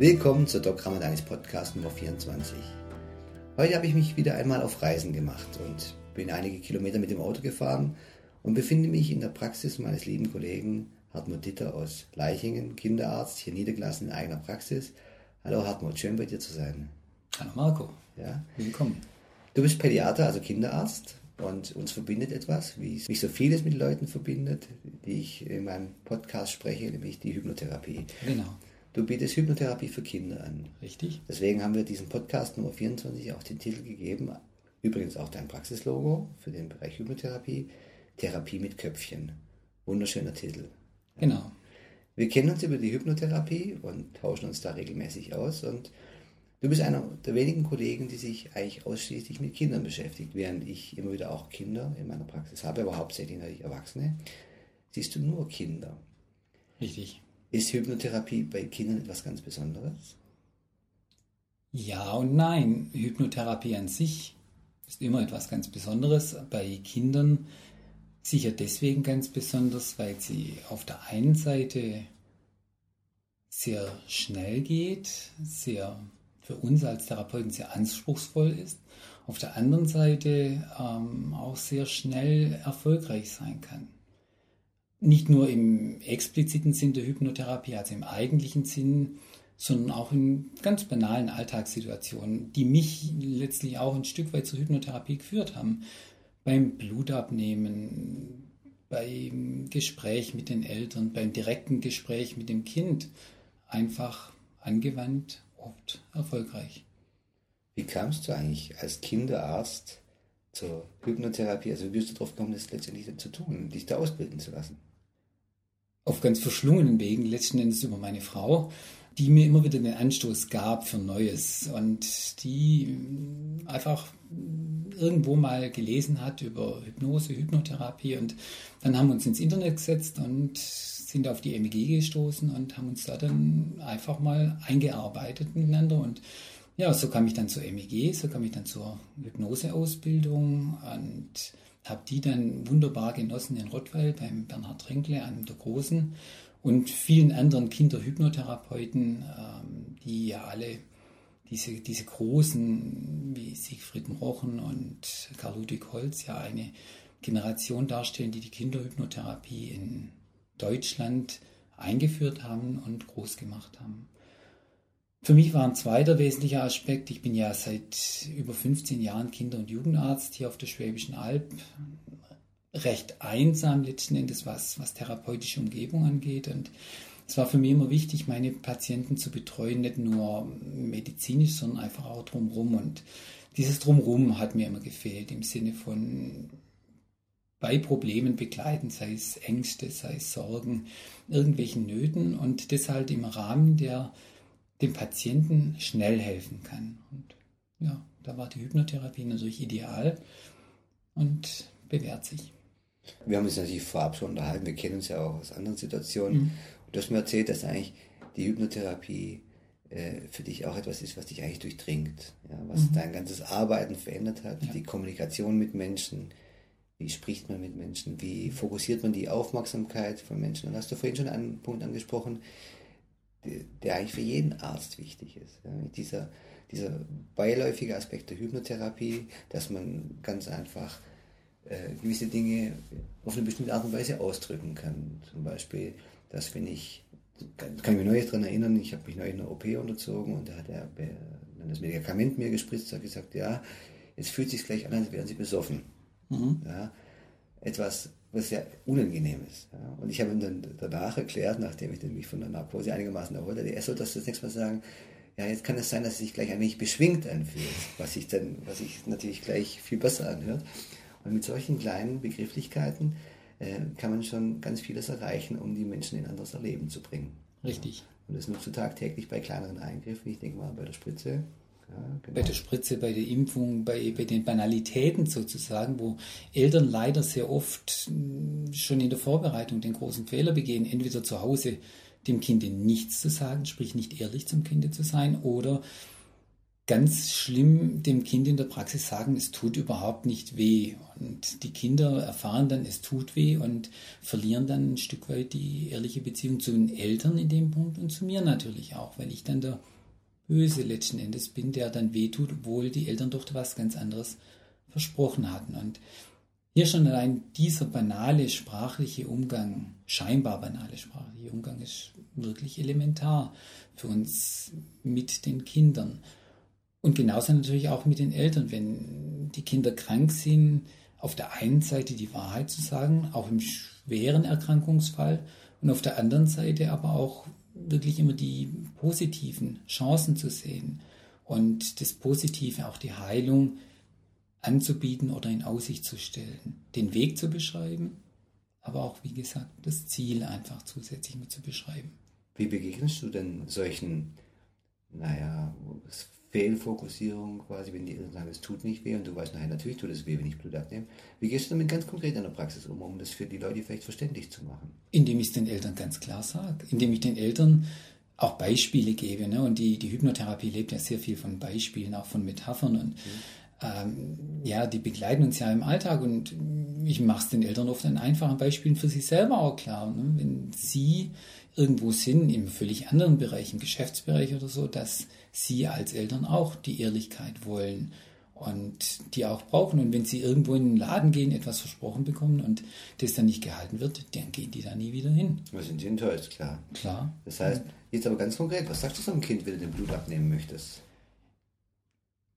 Willkommen zur Doc Ramadanis Podcast Nummer 24. Heute habe ich mich wieder einmal auf Reisen gemacht und bin einige Kilometer mit dem Auto gefahren und befinde mich in der Praxis meines lieben Kollegen Hartmut Ditter aus Leichingen, Kinderarzt, hier niedergelassen in eigener Praxis. Hallo Hartmut, schön bei dir zu sein. Hallo Marco. Ja. Willkommen. Du bist Pädiater, also Kinderarzt und uns verbindet etwas, wie es mich so vieles mit Leuten verbindet, die ich in meinem Podcast spreche, nämlich die Hypnotherapie. Genau. Du bietest Hypnotherapie für Kinder an. Richtig. Deswegen haben wir diesen Podcast Nummer 24 auch den Titel gegeben, übrigens auch dein Praxislogo für den Bereich Hypnotherapie, Therapie mit Köpfchen. Wunderschöner Titel. Genau. Wir kennen uns über die Hypnotherapie und tauschen uns da regelmäßig aus und du bist einer der wenigen Kollegen, die sich eigentlich ausschließlich mit Kindern beschäftigt, während ich immer wieder auch Kinder in meiner Praxis habe, aber hauptsächlich natürlich Erwachsene. Siehst du nur Kinder. Richtig. Ist Hypnotherapie bei Kindern etwas ganz Besonderes? Ja und nein. Hypnotherapie an sich ist immer etwas ganz Besonderes. Bei Kindern sicher deswegen ganz besonders, weil sie auf der einen Seite sehr schnell geht, sehr für uns als Therapeuten sehr anspruchsvoll ist, auf der anderen Seite ähm, auch sehr schnell erfolgreich sein kann. Nicht nur im expliziten Sinn der Hypnotherapie, also im eigentlichen Sinn, sondern auch in ganz banalen Alltagssituationen, die mich letztlich auch ein Stück weit zur Hypnotherapie geführt haben. Beim Blutabnehmen, beim Gespräch mit den Eltern, beim direkten Gespräch mit dem Kind. Einfach angewandt, oft erfolgreich. Wie kamst du eigentlich als Kinderarzt zur Hypnotherapie? Also wie bist du darauf gekommen, das letztendlich zu tun, dich da ausbilden zu lassen? Auf ganz verschlungenen Wegen, letzten Endes über meine Frau, die mir immer wieder den Anstoß gab für Neues und die einfach irgendwo mal gelesen hat über Hypnose, Hypnotherapie und dann haben wir uns ins Internet gesetzt und sind auf die MEG gestoßen und haben uns da dann einfach mal eingearbeitet miteinander und ja, so kam ich dann zur MEG, so kam ich dann zur Hypnoseausbildung und habe die dann wunderbar genossen in Rottweil beim Bernhard Trinkle, einem der Großen und vielen anderen Kinderhypnotherapeuten, ähm, die ja alle diese, diese großen wie Siegfried Rochen und Karl Ludwig Holz ja eine Generation darstellen, die die Kinderhypnotherapie in Deutschland eingeführt haben und groß gemacht haben. Für mich war ein zweiter wesentlicher Aspekt, ich bin ja seit über 15 Jahren Kinder- und Jugendarzt hier auf der Schwäbischen Alb, recht einsam letzten Endes, was, was therapeutische Umgebung angeht. Und es war für mich immer wichtig, meine Patienten zu betreuen, nicht nur medizinisch, sondern einfach auch drumherum. Und dieses Drumherum hat mir immer gefehlt, im Sinne von bei Problemen begleiten, sei es Ängste, sei es Sorgen, irgendwelchen Nöten und deshalb im Rahmen, der dem Patienten schnell helfen kann. Und ja, da war die Hypnotherapie natürlich ideal und bewährt sich. Wir haben uns natürlich vorab schon unterhalten, wir kennen uns ja auch aus anderen Situationen. Mhm. Und du hast mir erzählt, dass eigentlich die Hypnotherapie äh, für dich auch etwas ist, was dich eigentlich durchdringt, ja, was mhm. dein ganzes Arbeiten verändert hat, ja. die Kommunikation mit Menschen, wie spricht man mit Menschen, wie fokussiert man die Aufmerksamkeit von Menschen. Und hast du vorhin schon einen Punkt angesprochen, der eigentlich für jeden Arzt wichtig ist. Ja, dieser, dieser beiläufige Aspekt der Hypnotherapie, dass man ganz einfach äh, gewisse Dinge auf eine bestimmte Art und Weise ausdrücken kann. Zum Beispiel, dass wenn ich, kann, kann ich mich neulich daran erinnern, ich habe mich neulich einer OP unterzogen und da hat er dann das Medikament mir gespritzt, hat gesagt, ja, jetzt fühlt es sich gleich an, als wären sie besoffen. Mhm. Ja, etwas, was sehr unangenehm ist. Ja. Und ich habe ihm dann danach erklärt, nachdem ich mich von der Narkose einigermaßen erholt hatte, er soll das das nächste Mal sagen, ja, jetzt kann es sein, dass es sich gleich ein wenig beschwingt anfühlt, was sich dann, was sich natürlich gleich viel besser anhört. Und mit solchen kleinen Begrifflichkeiten äh, kann man schon ganz vieles erreichen, um die Menschen in ein anderes Erleben zu bringen. Richtig. Und das nutzt du tagtäglich bei kleineren Eingriffen, ich denke mal bei der Spritze, genau. Bei der Spritze, bei der Impfung, bei, bei den Banalitäten sozusagen, wo Eltern leider sehr oft hm, schon in der Vorbereitung den großen Fehler begehen, entweder zu Hause dem Kind nichts zu sagen, sprich nicht ehrlich zum Kind zu sein, oder ganz schlimm dem Kind in der Praxis sagen, es tut überhaupt nicht weh. Und die Kinder erfahren dann, es tut weh und verlieren dann ein Stück weit die ehrliche Beziehung zu den Eltern in dem Punkt und zu mir natürlich auch, weil ich dann der Böse letzten Endes bin, der dann wehtut, obwohl die Eltern doch was ganz anderes versprochen hatten. Und hier schon allein dieser banale sprachliche Umgang, scheinbar banale sprachliche Umgang ist wirklich elementar für uns mit den Kindern. Und genauso natürlich auch mit den Eltern, wenn die Kinder krank sind, auf der einen Seite die Wahrheit zu sagen, auch im schweren Erkrankungsfall, und auf der anderen Seite aber auch wirklich immer die positiven Chancen zu sehen und das Positive, auch die Heilung anzubieten oder in Aussicht zu stellen, den Weg zu beschreiben, aber auch, wie gesagt, das Ziel einfach zusätzlich mit zu beschreiben. Wie begegnest du denn solchen, naja, Fehlfokussierung quasi, wenn die Eltern sagen, es tut nicht weh und du weißt, nein, natürlich tut es weh, wenn ich Blut abnehme. Wie gehst du damit ganz konkret in der Praxis um, um das für die Leute vielleicht verständlich zu machen? Indem ich es den Eltern ganz klar sage, indem ich den Eltern auch Beispiele gebe. Ne? Und die, die Hypnotherapie lebt ja sehr viel von Beispielen, auch von Metaphern. Und mhm. ähm, ja, die begleiten uns ja im Alltag und ich mache es den Eltern oft an einfachen Beispielen für sich selber auch klar. Ne? Wenn sie irgendwo sind, im völlig anderen Bereich, im Geschäftsbereich oder so, dass sie als Eltern auch die Ehrlichkeit wollen und die auch brauchen. Und wenn sie irgendwo in den Laden gehen, etwas versprochen bekommen und das dann nicht gehalten wird, dann gehen die da nie wieder hin. Da sind sie enttäuscht, klar. Klar. Das heißt, jetzt aber ganz konkret, was sagst du so einem Kind, wenn du den Blut abnehmen möchtest?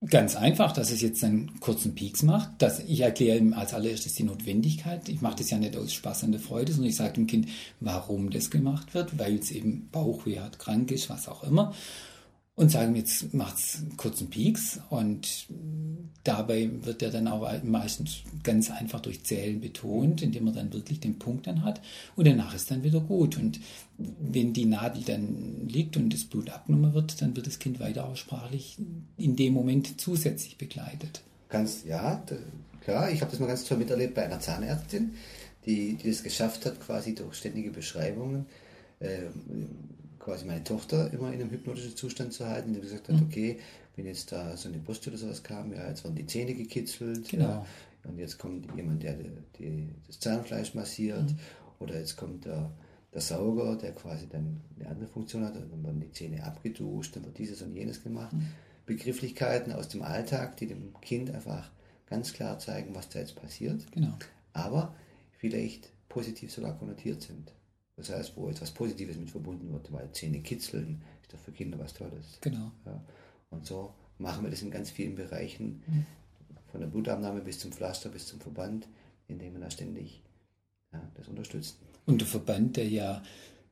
Ganz einfach, dass es jetzt einen kurzen Peaks macht. Dass ich erkläre ihm als allererstes die Notwendigkeit. Ich mache das ja nicht aus Spaß und der Freude, sondern ich sage dem Kind, warum das gemacht wird, weil es eben Bauchweh hat, krank ist, was auch immer und sagen, jetzt macht's kurzen Peaks und dabei wird der dann auch meistens ganz einfach durch Zählen betont, indem man dann wirklich den Punkt dann hat und danach ist dann wieder gut und wenn die Nadel dann liegt und das Blut abgenommen wird, dann wird das Kind weiter auch sprachlich in dem Moment zusätzlich begleitet. Ganz, ja, klar, ich habe das mal ganz toll miterlebt bei einer Zahnärztin, die, die es geschafft hat, quasi durch ständige Beschreibungen äh, quasi meine Tochter immer in einem hypnotischen Zustand zu halten, die gesagt hat, mhm. okay, wenn jetzt da so eine Brust oder sowas kam, ja, jetzt werden die Zähne gekitzelt, genau. ja, und jetzt kommt jemand, der die, die, das Zahnfleisch massiert, mhm. oder jetzt kommt der, der Sauger, der quasi dann eine andere Funktion hat, dann werden die Zähne abgeduscht, dann wird dieses und jenes gemacht. Mhm. Begrifflichkeiten aus dem Alltag, die dem Kind einfach ganz klar zeigen, was da jetzt passiert, genau. aber vielleicht positiv sogar konnotiert sind. Das heißt, wo etwas Positives mit verbunden wird, weil Zähne kitzeln ist doch für Kinder was Tolles. Genau. Ja. Und so machen wir das in ganz vielen Bereichen, mhm. von der Blutabnahme bis zum Pflaster, bis zum Verband, indem wir da ständig ja, das unterstützen. Und der Verband, der ja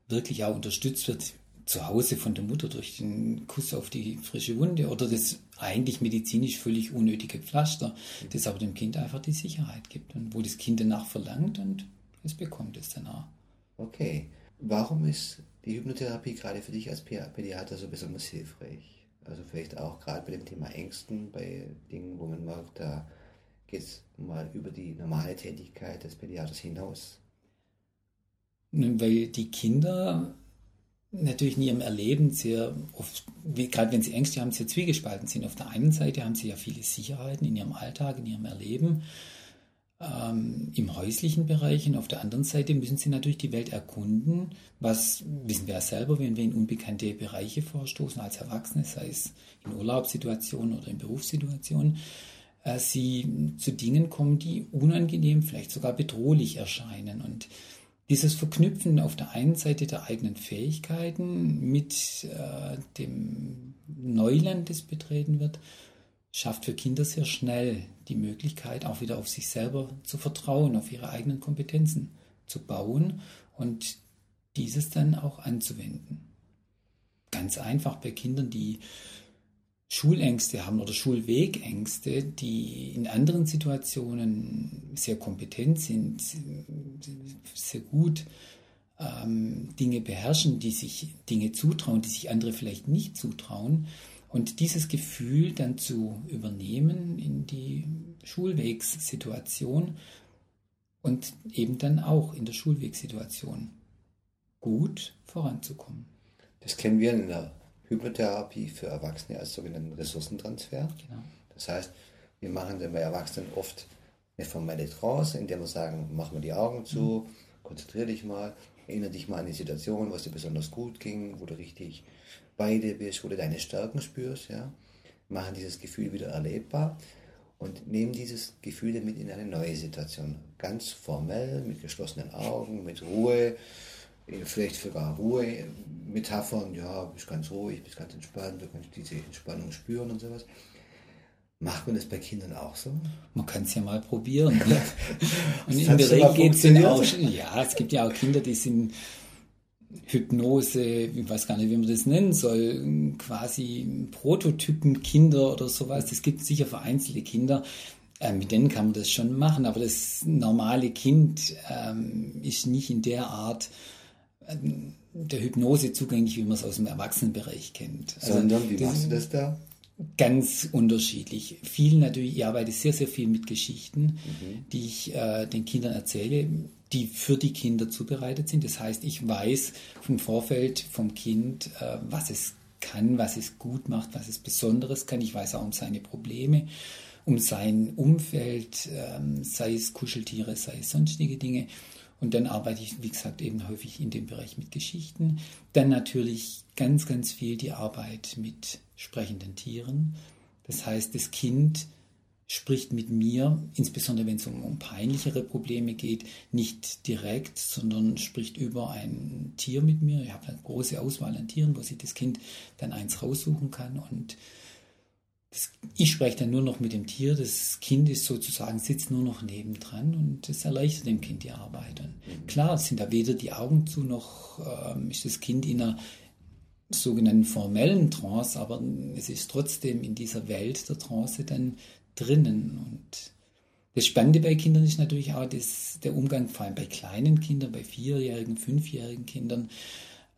wirklich auch unterstützt wird, zu Hause von der Mutter durch den Kuss auf die frische Wunde oder das eigentlich medizinisch völlig unnötige Pflaster, das aber dem Kind einfach die Sicherheit gibt und wo das Kind danach verlangt und es bekommt es danach. Okay. Warum ist die Hypnotherapie gerade für dich als Pädiater so besonders hilfreich? Also vielleicht auch gerade bei dem Thema Ängsten, bei Dingen, wo man merkt, da geht es mal über die normale Tätigkeit des Pädiaters hinaus. Weil die Kinder natürlich in ihrem Erleben sehr oft, gerade wenn sie Ängste haben, sehr zwiegespalten sind. Auf der einen Seite haben sie ja viele Sicherheiten in ihrem Alltag, in ihrem Erleben ähm, im häuslichen Bereich und auf der anderen Seite müssen sie natürlich die Welt erkunden. Was wissen wir ja selber, wenn wir in unbekannte Bereiche vorstoßen als Erwachsene, sei es in Urlaubssituationen oder in Berufssituationen, äh, sie zu Dingen kommen, die unangenehm, vielleicht sogar bedrohlich erscheinen. Und dieses Verknüpfen auf der einen Seite der eigenen Fähigkeiten mit äh, dem Neuland, das betreten wird, schafft für Kinder sehr schnell die Möglichkeit, auch wieder auf sich selber zu vertrauen, auf ihre eigenen Kompetenzen zu bauen und dieses dann auch anzuwenden. Ganz einfach bei Kindern, die Schulängste haben oder Schulwegängste, die in anderen Situationen sehr kompetent sind, sehr gut ähm, Dinge beherrschen, die sich Dinge zutrauen, die sich andere vielleicht nicht zutrauen, und dieses Gefühl dann zu übernehmen in die Schulwegssituation und eben dann auch in der Schulwegssituation gut voranzukommen. Das kennen wir in der Hypnotherapie für Erwachsene als sogenannten Ressourcentransfer. Genau. Das heißt, wir machen dann bei Erwachsenen oft eine formelle Trance, in der wir sagen, mach mal die Augen zu, mhm. konzentriere dich mal, erinnere dich mal an die Situation, was dir besonders gut ging, wo du richtig bei dir bist, wo du deine Stärken spürst, ja. Machen dieses Gefühl wieder erlebbar und nehmen dieses Gefühl damit in eine neue Situation. Ganz formell, mit geschlossenen Augen, mit Ruhe, vielleicht sogar Ruhe, Metaphern, ja, bist ganz ruhig, bist ganz entspannt, du kannst diese Entspannung spüren und sowas. Macht man das bei Kindern auch so? Man kann es ja mal probieren. Ne? und in der Regel geht es ja auch, ja, es gibt ja auch Kinder, die sind Hypnose, ich weiß gar nicht, wie man das nennen soll, quasi Prototypen-Kinder oder sowas. Das gibt sicher vereinzelte Kinder. Äh, mit denen kann man das schon machen, aber das normale Kind ähm, ist nicht in der Art ähm, der Hypnose zugänglich, wie man es aus dem Erwachsenenbereich kennt. Also, Sondern, wie machst du das da? Ganz unterschiedlich. Viel natürlich, ich arbeite sehr, sehr viel mit Geschichten, mhm. die ich äh, den Kindern erzähle, die für die Kinder zubereitet sind. Das heißt, ich weiß vom Vorfeld vom Kind, äh, was es kann, was es gut macht, was es Besonderes kann. Ich weiß auch um seine Probleme, um sein Umfeld, äh, sei es Kuscheltiere, sei es sonstige Dinge. Und dann arbeite ich, wie gesagt, eben häufig in dem Bereich mit Geschichten. Dann natürlich ganz, ganz viel die Arbeit mit sprechenden Tieren. Das heißt, das Kind spricht mit mir, insbesondere wenn es um, um, peinlichere Probleme geht, nicht direkt, sondern spricht über ein Tier mit mir. Ich habe eine große Auswahl an Tieren, wo sich das Kind dann eins raussuchen kann und das, ich spreche dann nur noch mit dem Tier, das Kind ist sozusagen, sitzt nur noch nebendran und das erleichtert dem Kind die Arbeit. Und mhm. klar, sind da weder die Augen zu, noch ähm, ist das Kind in einer sogenannten formellen Trance, aber es ist trotzdem in dieser Welt der Trance dann drinnen. Und das Spannende bei Kindern ist natürlich auch das, der Umgang, vor allem bei kleinen Kindern, bei vierjährigen, fünfjährigen Kindern,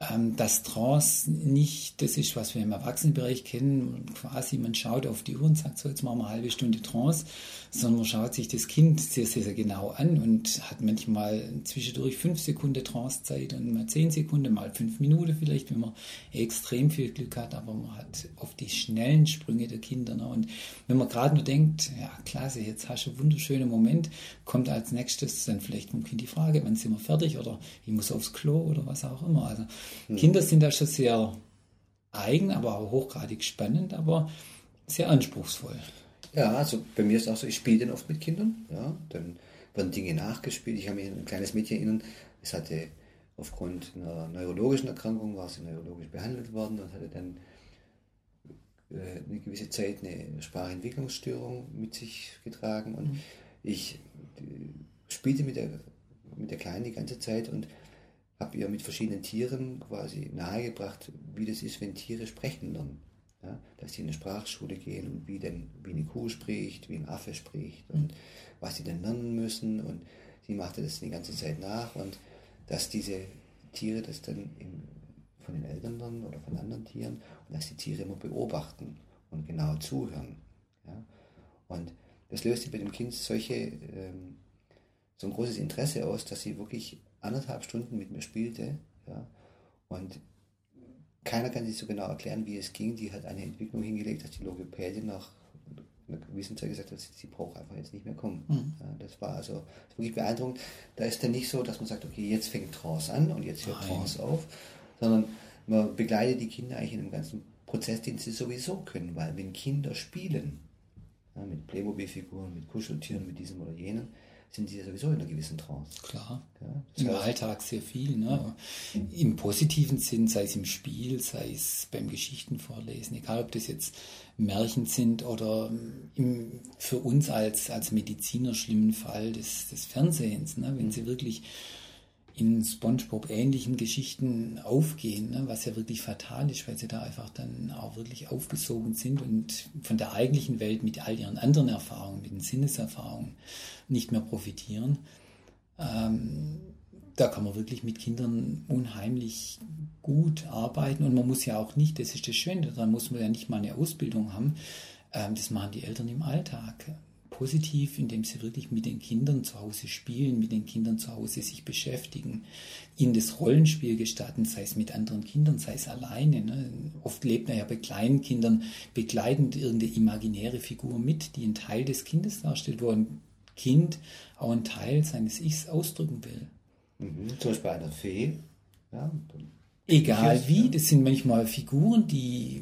ähm, dass Trance nicht das ist, was wir im Erwachsenenbereich kennen. Quasi man schaut auf die Uhr und sagt, so jetzt machen wir eine halbe Stunde Trance, sondern man schaut sich das Kind sehr, sehr, sehr genau an und hat manchmal zwischendurch fünf Sekunden Trancezeit und mal zehn Sekunden, mal fünf Minuten vielleicht, wenn man extrem viel Glück hat, aber man hat oft die schnellen Sprünge der Kinder. Ne? Und wenn man gerade nur denkt, ja klasse, jetzt hast du einen wunderschönen Moment, kommt als nächstes dann vielleicht vom Kind die Frage, wann sind wir fertig oder ich muss aufs Klo oder was auch immer. Also Mhm. Kinder sind da schon sehr eigen, aber auch hochgradig spannend, aber sehr anspruchsvoll. Ja, also bei mir ist auch so, ich spiele dann oft mit Kindern. Ja, dann werden Dinge nachgespielt. Ich habe mich an ein kleines Mädchen erinnern, es hatte aufgrund einer neurologischen Erkrankung, war sie neurologisch behandelt worden und hatte dann äh, eine gewisse Zeit eine Sprachentwicklungsstörung mit sich getragen. Und mhm. ich spielte mit der, mit der Kleinen die ganze Zeit und habe ihr mit verschiedenen Tieren quasi nahegebracht, wie das ist, wenn Tiere sprechen lernen. Ja, dass sie in eine Sprachschule gehen und wie denn wie eine Kuh spricht, wie ein Affe spricht und was sie denn lernen müssen. Und sie machte das die ganze Zeit nach und dass diese Tiere das dann in, von den Eltern lernen oder von anderen Tieren und dass die Tiere immer beobachten und genau zuhören. Ja. Und das löste bei dem Kind solche, ähm, so ein großes Interesse aus, dass sie wirklich anderthalb Stunden mit mir spielte. Ja, und keiner kann sich so genau erklären, wie es ging. Die hat eine Entwicklung hingelegt, dass die Logopädin nach einer gewissen Zeit gesagt hat, sie braucht einfach jetzt nicht mehr kommen. Mhm. Ja, das war also das wirklich beeindruckend. Da ist dann nicht so, dass man sagt, okay, jetzt fängt Trance an und jetzt hört Nein. Trance auf, sondern man begleitet die Kinder eigentlich in einem ganzen Prozess, den sie sowieso können, weil wenn Kinder spielen, ja, mit Playmobil-Figuren, mit Kuscheltieren, mit diesem oder jenem, sind sie ja sowieso in einer gewissen Trance. Klar. Ja, Im heißt, Alltag sehr viel. Ne? Mhm. Im positiven Sinn, sei es im Spiel, sei es beim Geschichtenvorlesen, egal ob das jetzt Märchen sind oder im, für uns als, als Mediziner schlimmen Fall des, des Fernsehens. Ne? Wenn mhm. sie wirklich in SpongeBob ähnlichen Geschichten aufgehen, ne, was ja wirklich fatal ist, weil sie da einfach dann auch wirklich aufgesogen sind und von der eigentlichen Welt mit all ihren anderen Erfahrungen, mit den Sinneserfahrungen nicht mehr profitieren. Ähm, da kann man wirklich mit Kindern unheimlich gut arbeiten und man muss ja auch nicht, das ist das Schöne, da muss man ja nicht mal eine Ausbildung haben, ähm, das machen die Eltern im Alltag positiv, indem sie wirklich mit den Kindern zu Hause spielen, mit den Kindern zu Hause sich beschäftigen, ihnen das Rollenspiel gestatten, sei es mit anderen Kindern, sei es alleine. Ne? Oft lebt man ja bei kleinen Kindern begleitend irgendeine imaginäre Figur mit, die einen Teil des Kindes darstellt, wo ein Kind auch einen Teil seines Ichs ausdrücken will. Mhm. Zum Beispiel bei einer Fee. Ja, Egal wie, das sind manchmal Figuren, die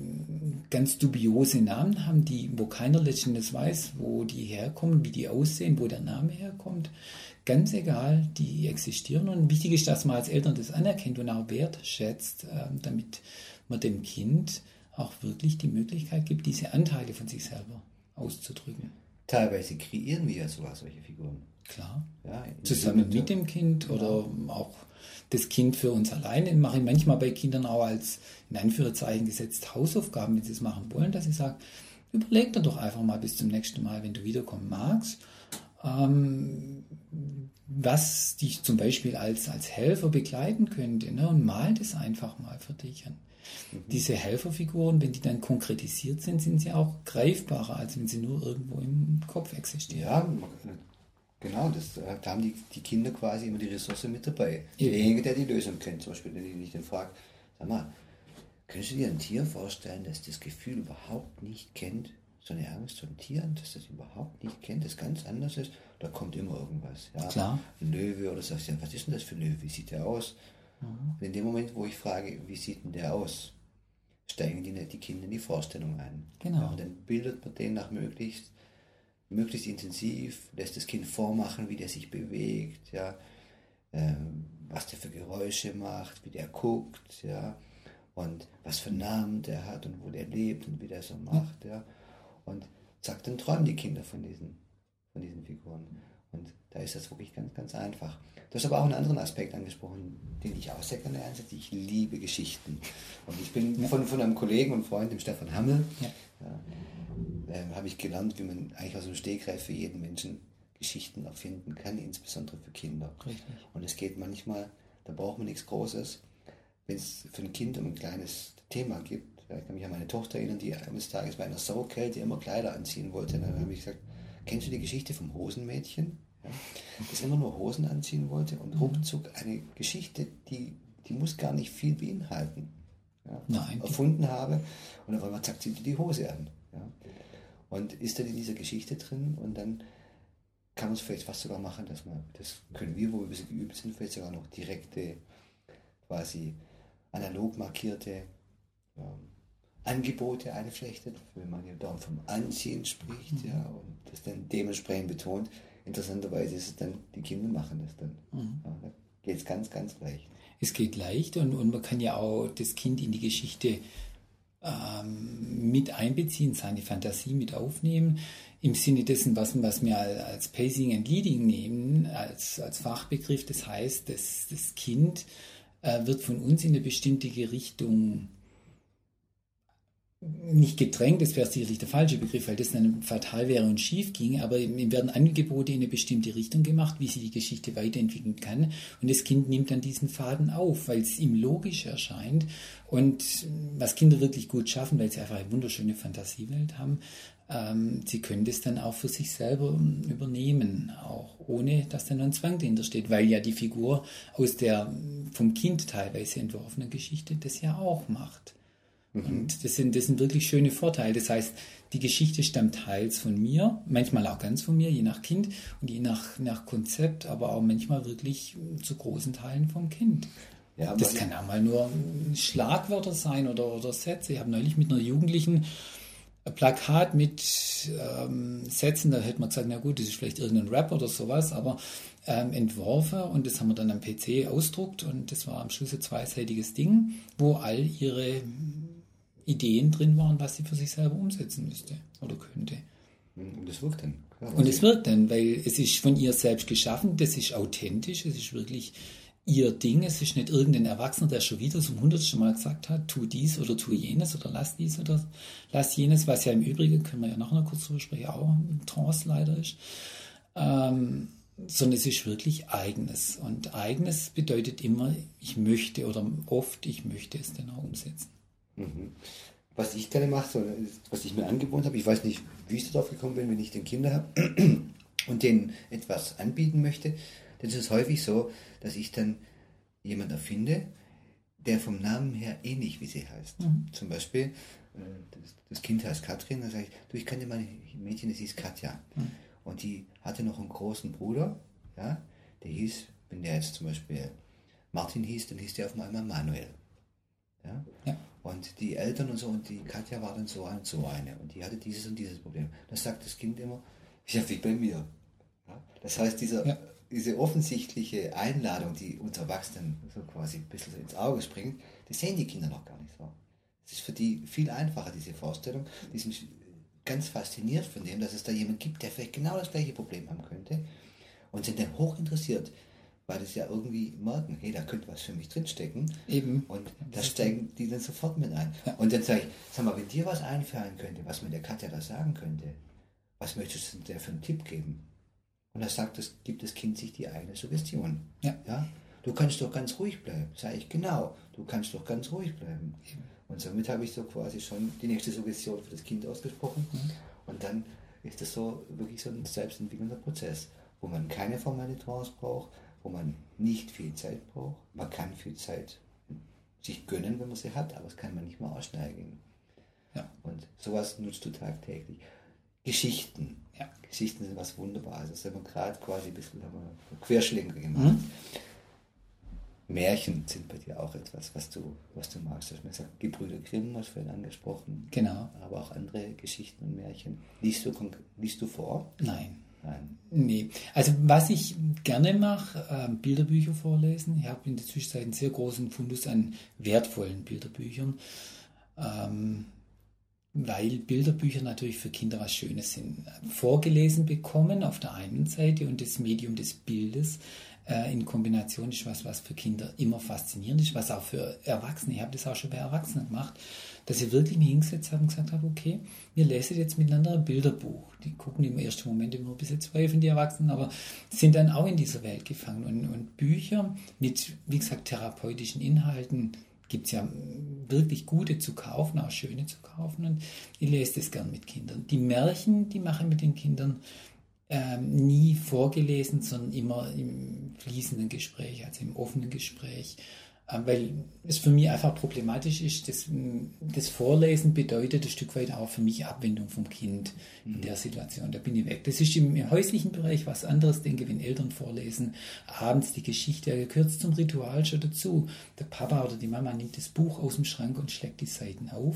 ganz dubiose Namen haben, die, wo keiner letztendlich weiß, wo die herkommen, wie die aussehen, wo der Name herkommt. Ganz egal, die existieren. Und wichtig ist, dass man als Eltern das anerkennt und auch wertschätzt, ähm, damit man dem Kind auch wirklich die Möglichkeit gibt, diese Anteile von sich selber auszudrücken. Teilweise kreieren wir ja sogar solche Figuren. Klar. Ja, Zusammen mit dem Kind oder ja. auch das Kind für uns alleine. Mache ich manchmal bei Kindern auch als in Anführungszeichen gesetzt Hausaufgaben, wenn sie es machen wollen, dass ich sage, überleg dir doch einfach mal bis zum nächsten Mal, wenn du wiederkommen magst, ähm, was dich zum Beispiel als, als Helfer begleiten könnte ne? und mal das einfach mal für dich an. Mhm. Diese Helferfiguren, wenn die dann konkretisiert sind, sind sie auch greifbarer, als wenn sie nur irgendwo im Kopf existieren. Ja, Genau, das, äh, da haben die, die Kinder quasi immer die Ressource mit dabei. Derjenige, der die Lösung kennt, zum Beispiel, wenn ich den frage, sag mal, könntest du dir ein Tier vorstellen, das das Gefühl überhaupt nicht kennt, so eine Angst von Tieren, dass das überhaupt nicht kennt, das ganz anders ist, da kommt immer irgendwas. Ja? Klar. Ein Löwe oder sagst du, ja, was ist denn das für ein Löwe, wie sieht der aus? Mhm. Und in dem Moment, wo ich frage, wie sieht denn der aus, steigen die, die Kinder in die Vorstellung ein. Genau. Ja, und dann bildet man den nach möglichst möglichst intensiv, lässt das Kind vormachen, wie der sich bewegt, ja, ähm, was der für Geräusche macht, wie der guckt, ja, und was für Namen der hat und wo der lebt und wie der so macht, ja. Und zack, dann träumen die Kinder von diesen, von diesen Figuren. Und da ist das wirklich ganz, ganz einfach. Du hast aber auch einen anderen Aspekt angesprochen, den ich auch sehr gerne einsetze. Ich liebe Geschichten. Und ich bin von, von einem Kollegen und Freund, dem Stefan Hammel, ja. Ja, äh, habe ich gelernt, wie man eigentlich aus dem Stegreif für jeden Menschen Geschichten erfinden kann, insbesondere für Kinder. Richtig. Und es geht manchmal, da braucht man nichts Großes. Wenn es für ein Kind um ein kleines Thema gibt, ja, ich kann mich an meine Tochter erinnern, die eines Tages bei einer Saukälte immer Kleider anziehen wollte. Und dann habe ich gesagt, kennst du die Geschichte vom Hosenmädchen? Ja, das immer nur Hosen anziehen wollte und mhm. ruckzuck eine Geschichte, die, die muss gar nicht viel beinhalten. Ja, Nein. Erfunden habe und auf einmal zack, zieht die die Hose an. Ja und ist dann in dieser Geschichte drin und dann kann man es vielleicht fast sogar machen, dass man, das können wir, wo wir ein bisschen geübt sind, vielleicht sogar noch direkte, quasi analog markierte ähm, Angebote einflechtet, wenn man ja dann vom Anziehen spricht, mhm. ja, und das dann dementsprechend betont. Interessanterweise ist es dann, die Kinder machen das dann. Mhm. Ja, da geht es ganz, ganz leicht. Es geht leicht und, und man kann ja auch das Kind in die Geschichte ähm, mit einbeziehen, seine Fantasie mit aufnehmen, im Sinne dessen, was, was wir als Pacing and Leading nehmen, als, als Fachbegriff. Das heißt, das, das Kind äh, wird von uns in eine bestimmte Richtung nicht gedrängt, das wäre sicherlich der falsche Begriff, weil das dann fatal wäre und schief ging, aber ihm werden Angebote in eine bestimmte Richtung gemacht, wie sie die Geschichte weiterentwickeln kann. Und das Kind nimmt dann diesen Faden auf, weil es ihm logisch erscheint. Und was Kinder wirklich gut schaffen, weil sie einfach eine wunderschöne Fantasiewelt haben, ähm, sie können das dann auch für sich selber übernehmen, auch ohne dass da noch ein Zwang dahinter steht, weil ja die Figur aus der vom Kind teilweise entworfenen Geschichte das ja auch macht. Mhm. Und das sind, das sind wirklich schöne Vorteile. Das heißt, die Geschichte stammt teils von mir, manchmal auch ganz von mir, je nach Kind und je nach, nach Konzept, aber auch manchmal wirklich zu großen Teilen vom Kind. Ja, das kann auch mal nur Schlagwörter sein oder, oder Sätze. Ich habe neulich mit einer Jugendlichen ein Plakat mit ähm, Sätzen, da hätte man gesagt, na gut, das ist vielleicht irgendein Rap oder sowas, aber ähm, entworfen und das haben wir dann am PC ausdruckt und das war am Schluss ein zweiseitiges Ding, wo all ihre Ideen drin waren, was sie für sich selber umsetzen müsste oder könnte. Und es wirkt dann. Klar, und es wirkt dann, weil es ist von ihr selbst geschaffen, das ist authentisch, es ist wirklich ihr Ding, es ist nicht irgendein Erwachsener, der schon wieder zum hundertsten Mal gesagt hat, tu dies oder tu jenes oder lass dies oder lass jenes, was ja im Übrigen, können wir ja nachher kurz drüber sprechen, auch ein Trance leider ist. Ähm, sondern es ist wirklich eigenes. Und eigenes bedeutet immer, ich möchte oder oft, ich möchte es dann auch umsetzen. Mhm. was ich gerne mache, so, was ich mir angewohnt habe, ich weiß nicht, wie ich darauf gekommen bin, wenn ich den Kinder habe und denen etwas anbieten möchte, dann ist es häufig so, dass ich dann jemanden erfinde, der vom Namen her ähnlich wie sie heißt. Mhm. Zum Beispiel, äh, das, das, Kind heißt Katrin, dann sage ich, du, ich kannte mein Mädchen, das hieß Katja. Mhm. Und die hatte noch einen großen Bruder, ja, der hieß, wenn der jetzt zum Beispiel Martin hieß, dann hieß der auf einmal Manuel. Und die Eltern und so, und die Katja war dann so und so eine. Und die hatte dieses und dieses Problem. Dann sagt das Kind immer, ja, wie bei mir. Ja? Das heißt, dieser, ja. diese offensichtliche Einladung, die uns Erwachsenen so quasi ein bisschen ins Auge springt, das sehen die Kinder noch gar nicht so. Es ist für die viel einfacher, diese Vorstellung. Die sind ganz fasziniert von dem, dass es da jemand gibt, der vielleicht genau das gleiche Problem haben könnte. Und sind dann hoch weil das ja irgendwie merken, hey, da könnte was für mich drinstecken. Eben. Und da steigen die dann sofort mit ein. Ja. Und dann sage ich, sag mal, wenn dir was einfallen könnte, was mir der Katja da sagen könnte, was möchtest du der für einen Tipp geben? Und da sagt das, gibt das Kind sich die eigene Suggestion. Ja. ja? Du kannst doch ganz ruhig bleiben. Sage ich, genau, du kannst doch ganz ruhig bleiben. Eben. Und somit habe ich so quasi schon die nächste Suggestion für das Kind ausgesprochen. Mhm. Und dann ist das so wirklich so ein selbstentwickelnder Prozess, wo man keine formelle Trance braucht, wo man nicht viel Zeit braucht. Man kann viel Zeit sich gönnen, wenn man sie hat, aber es kann man nicht mal ausschneiden. Ja. Und sowas nutzt du tagtäglich. Geschichten. Ja. Geschichten sind was Wunderbares. Das haben wir gerade quasi ein bisschen haben wir Querschlenker gemacht. Mhm. Märchen sind bei dir auch etwas, was du, was du magst. Hast mir gesagt, Gebrüder Grimm hast du vorhin angesprochen. Genau. Aber auch andere Geschichten und Märchen. Liest du, liest du vor? Nein. Nein. Nee. Also was ich gerne mache, äh, Bilderbücher vorlesen. Ich habe in der Zwischenzeit einen sehr großen Fundus an wertvollen Bilderbüchern. Ähm, weil Bilderbücher natürlich für Kinder was Schönes sind. Vorgelesen bekommen auf der einen Seite und das Medium des Bildes äh, in Kombination ist was, was für Kinder immer faszinierend ist, was auch für Erwachsene, ich habe das auch schon bei Erwachsenen gemacht, dass ich wirklich mich hingesetzt habe und gesagt habe, okay, wir lesen jetzt miteinander ein Bilderbuch. Die gucken im ersten Moment immer ein bisschen zweifeln, die Erwachsenen, aber sind dann auch in dieser Welt gefangen. Und, und Bücher mit, wie gesagt, therapeutischen Inhalten gibt es ja wirklich gute zu kaufen, auch schöne zu kaufen. Und ich lese das gern mit Kindern. Die Märchen, die mache ich mit den Kindern ähm, nie vorgelesen, sondern immer im fließenden Gespräch, also im offenen Gespräch. Ähm, weil es für mich einfach problematisch ist, das, das Vorlesen bedeutet ein Stück weit auch für mich Abwendung vom Kind in mhm. der Situation. Da bin ich weg. Das ist im, im häuslichen Bereich was anderes, denke wenn Eltern vorlesen, abends die Geschichte, gehört zum Ritual schon dazu. Der Papa oder die Mama nimmt das Buch aus dem Schrank und schlägt die Seiten auf.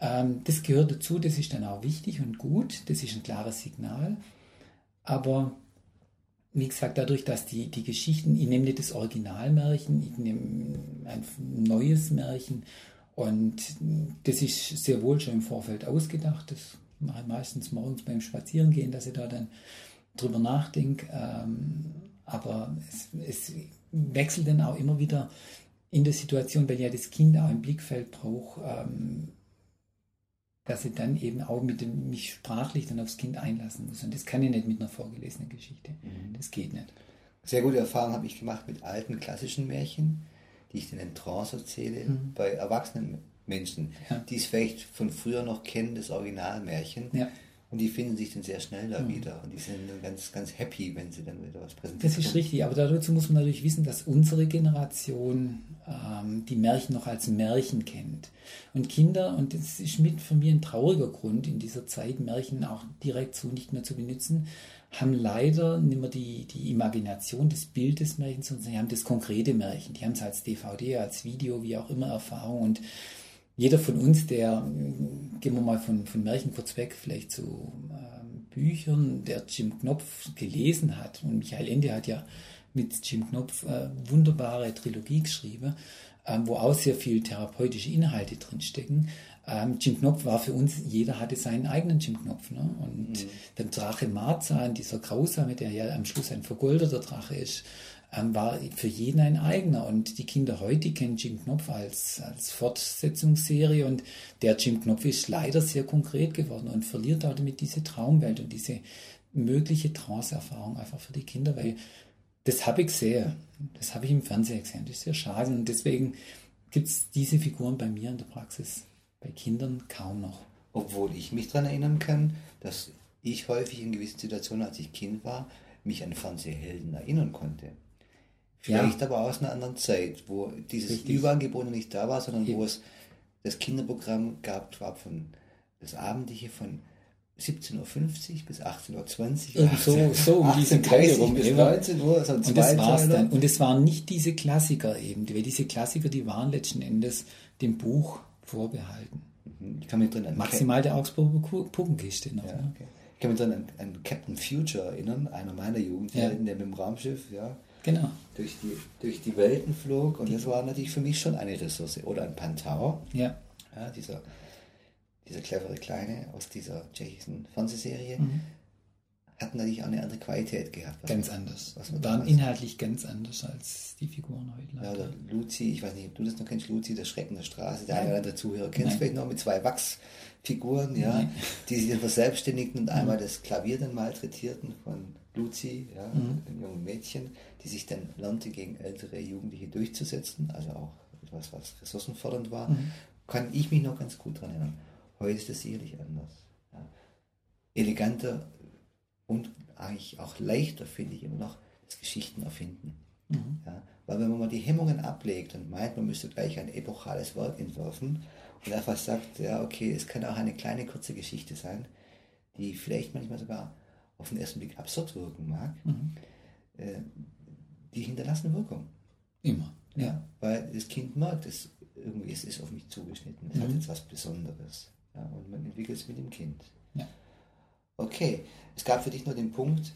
Ähm, das gehört dazu, das ist dann auch wichtig und gut, das ist ein klares Signal. Aber wie gesagt, dadurch, dass die, die Geschichten, ich nehme nicht das Originalmärchen, ich nehme ein neues Märchen und das ist sehr wohl schon im Vorfeld ausgedacht. Das mache ich meistens morgens beim Spazierengehen, dass ich da dann drüber nachdenke. Ähm, aber es, es wechselt dann auch immer wieder in der Situation, weil ja das Kind auch ein Blickfeld braucht, ähm, dass ich dann eben auch mit dem, mich sprachlich dann aufs Kind einlassen muss. Und das kann ich nicht mit einer vorgelesenen Geschichte. Mhm. Das geht nicht. Sehr gute Erfahrung habe ich gemacht mit alten klassischen Märchen, die ich dann in Trance erzähle, mhm. bei erwachsenen Menschen, ja. die es vielleicht von früher noch kennen, das Originalmärchen. Ja. Und die finden sich dann sehr schnell da mhm. wieder. Und die sind dann ganz, ganz happy, wenn sie dann wieder was präsentieren. Das ist richtig, aber dazu muss man natürlich wissen, dass unsere Generation ähm, die Märchen noch als Märchen kennt. Und Kinder, und das ist mit für mich ein trauriger Grund, in dieser Zeit Märchen auch direkt so nicht mehr zu benutzen, haben leider nicht mehr die, die Imagination des Bildes Märchens, sondern sie haben das konkrete Märchen. Die haben es als DVD, als Video, wie auch immer Erfahrung. Und jeder von uns, der, gehen wir mal von, von Märchen kurz weg, vielleicht zu ähm, Büchern, der Jim Knopf gelesen hat, und Michael Ende hat ja mit Jim Knopf äh, wunderbare Trilogie geschrieben, ähm, wo auch sehr viel therapeutische Inhalte drinstecken. Ähm, Jim Knopf war für uns, jeder hatte seinen eigenen Jim Knopf. Ne? Und mhm. der Drache Marzahn, dieser Grausame, der ja am Schluss ein vergoldeter Drache ist, ähm, war für jeden ein eigener. Und die Kinder heute kennen Jim Knopf als, als Fortsetzungsserie und der Jim Knopf ist leider sehr konkret geworden und verliert damit diese Traumwelt und diese mögliche Trance-Erfahrung einfach für die Kinder, weil das habe ich gesehen. Das habe ich im Fernsehen gesehen. Das ist sehr schade und deswegen gibt es diese Figuren bei mir in der Praxis Bei Kindern kaum noch. Obwohl ich mich daran erinnern kann, dass ich häufig in gewissen Situationen, als ich Kind war, mich an Fernsehhelden erinnern konnte. Vielleicht ja. aber aus einer anderen Zeit, wo dieses Richtig. Überangebot nicht da war, sondern Eben. wo es das Kinderprogramm gab, zwar von das Abendliche von 17.50 Uhr bis 18.20 Uhr. so, so um diese Kreise rum. Bis 19 Uhr, so und das war's dann. Und es waren nicht diese Klassiker eben, weil diese Klassiker, die waren letzten Endes dem Buch vorbehalten. Mhm. Ich kann mich drin Maximal der Augsburger Puppenkiste noch. Ja, ne? okay. Ich kann mich dran an, an, Captain Future erinnern, einer meiner Jugendhelden, ja. der mit dem Raumschiff, ja. Genau. Durch die, durch die Welten flog und das war natürlich für mich schon eine Ressource. Oder ein Pantau. Ja. ja dieser dieser clevere Kleine aus dieser tschechischen Fernsehserie, mhm. hat natürlich auch eine andere Qualität gehabt. Ganz anders. Was man Waren inhaltlich ganz anders als die Figuren heute. Ja, oder Luzi, ich weiß nicht, ob du das noch kennst, Luzi, der Schrecken der Straße, der eine oder andere Zuhörer kennt es vielleicht noch mit zwei Wachsfiguren, ja, Nein. die sich dann verselbstständigten und mhm. einmal das Klavier dann malträtierten von Luzi, ja, mhm. einem jungen Mädchen, die sich dann lernte, gegen ältere Jugendliche durchzusetzen, also auch etwas, was ressourcenfördernd war, mhm. kann ich mich noch ganz gut daran erinnern. Heute ist das sicherlich anders. Ja. Eleganter und eigentlich auch leichter finde ich immer noch das Geschichten erfinden. Mhm. Ja. Weil wenn man mal die Hemmungen ablegt und meint, man müsste gleich ein epochales Werk entwerfen und einfach sagt, ja okay, es kann auch eine kleine kurze Geschichte sein, die vielleicht manchmal sogar auf den ersten Blick absurd wirken mag, mhm. äh, die hinterlassen Wirkung. Immer. Ja. ja. Weil das Kind merkt, es irgendwie es ist auf mich zugeschnitten, es mhm. hat jetzt was Besonderes. Ja, und man entwickelt es mit dem Kind. Ja. Okay, es gab für dich nur den Punkt,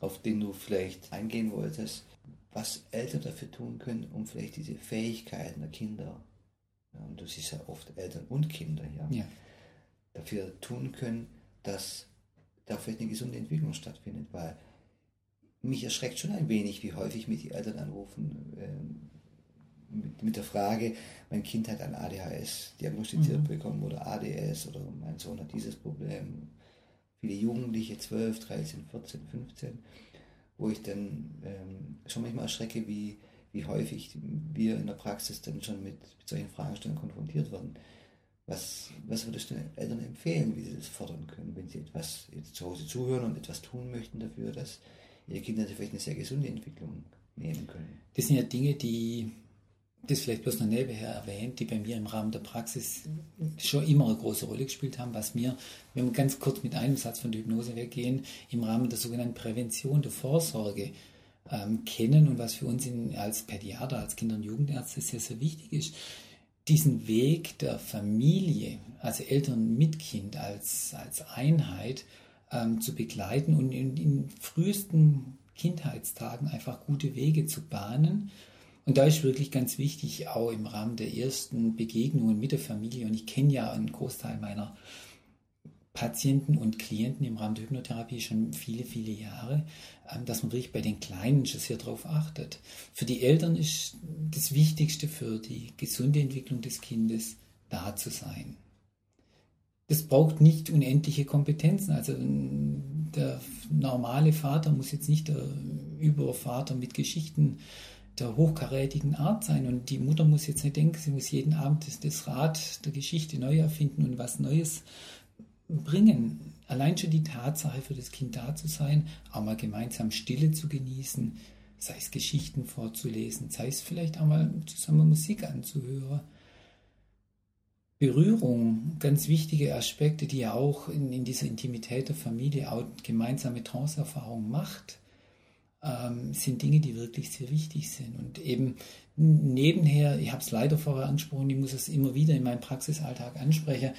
auf den du vielleicht eingehen wolltest, was Eltern dafür tun können, um vielleicht diese Fähigkeiten der Kinder, ja, und du siehst ja oft Eltern und Kinder, ja, ja. dafür tun können, dass da vielleicht eine gesunde Entwicklung stattfindet, weil mich erschreckt schon ein wenig, wie häufig mich die Eltern anrufen, ähm, mit, mit, der Frage, mein Kind hat ein ADHS diagnostiziert mhm. bekommen oder ADS oder mein Sohn hat dieses Problem. Viele Jugendliche, 12, 13, 14, 15, wo ich dann ähm, schon manchmal erschrecke, wie, wie häufig wir in der Praxis dann schon mit, mit solchen Fragestellungen konfrontiert werden. Was, was würdest du Eltern empfehlen, wie sie das fördern können, wenn sie etwas jetzt zu Hause zuhören und etwas tun möchten dafür, dass ihre Kinder vielleicht eine sehr gesunde Entwicklung nehmen können? Das sind ja Dinge, die das vielleicht bloß noch nebenher erwähnt, die bei mir im Rahmen der Praxis schon immer eine große Rolle gespielt haben, was mir, wenn wir ganz kurz mit einem Satz von der Hypnose weggehen, im Rahmen der sogenannten Prävention, der Vorsorge ähm, kennen und was für uns in, als Pädiater, als Kinder- und Jugendärzte sehr, sehr wichtig ist, diesen Weg der Familie, also Eltern mit Kind als, als Einheit ähm, zu begleiten und in, in frühesten Kindheitstagen einfach gute Wege zu bahnen, und da ist wirklich ganz wichtig, auch im Rahmen der ersten Begegnungen mit der Familie, und ich kenne ja einen Großteil meiner Patienten und Klienten im Rahmen der Hypnotherapie schon viele, viele Jahre, ähm, dass man wirklich bei den Kleinen schon sehr darauf achtet. Für die Eltern ist das Wichtigste für die gesunde Entwicklung des Kindes da zu sein. Das braucht nicht unendliche Kompetenzen. Also der normale Vater muss jetzt nicht der Übervater mit Geschichten der hochkarätigen Art sein. Und die Mutter muss jetzt nicht denken, sie muss jeden Abend das, das Rad der Geschichte neu erfinden und was Neues bringen. Allein schon die Tatsache für das Kind da zu sein, auch mal gemeinsam Stille zu genießen, sei es Geschichten vorzulesen, sei es vielleicht auch mal zusammen Musik anzuhören. Berührung, ganz wichtige Aspekte, die ja auch in, in dieser Intimität der Familie auch gemeinsame Trance-Erfahrung macht ähm, sind Dinge, die wirklich sehr wichtig sind. Und eben nebenher, ich habe es leider vorher angesprochen, ich muss es immer wieder in meinem Praxisalltag ansprechen,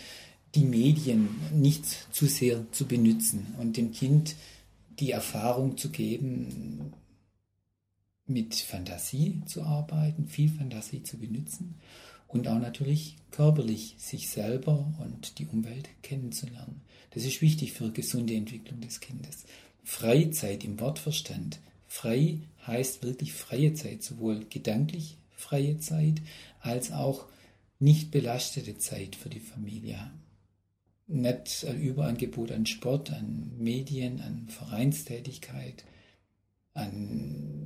die Medien nicht zu sehr zu benutzen und dem Kind die Erfahrung zu geben, mit Fantasie zu arbeiten, viel Fantasie zu benutzen und auch natürlich körperlich sich selber und die Umwelt kennenzulernen. Das ist wichtig für gesunde Entwicklung des Kindes. Freizeit im Wortverstand Frei heißt wirklich freie Zeit, sowohl gedanklich freie Zeit als auch nicht belastete Zeit für die Familie. Nicht ein Überangebot an Sport, an Medien, an Vereinstätigkeit, an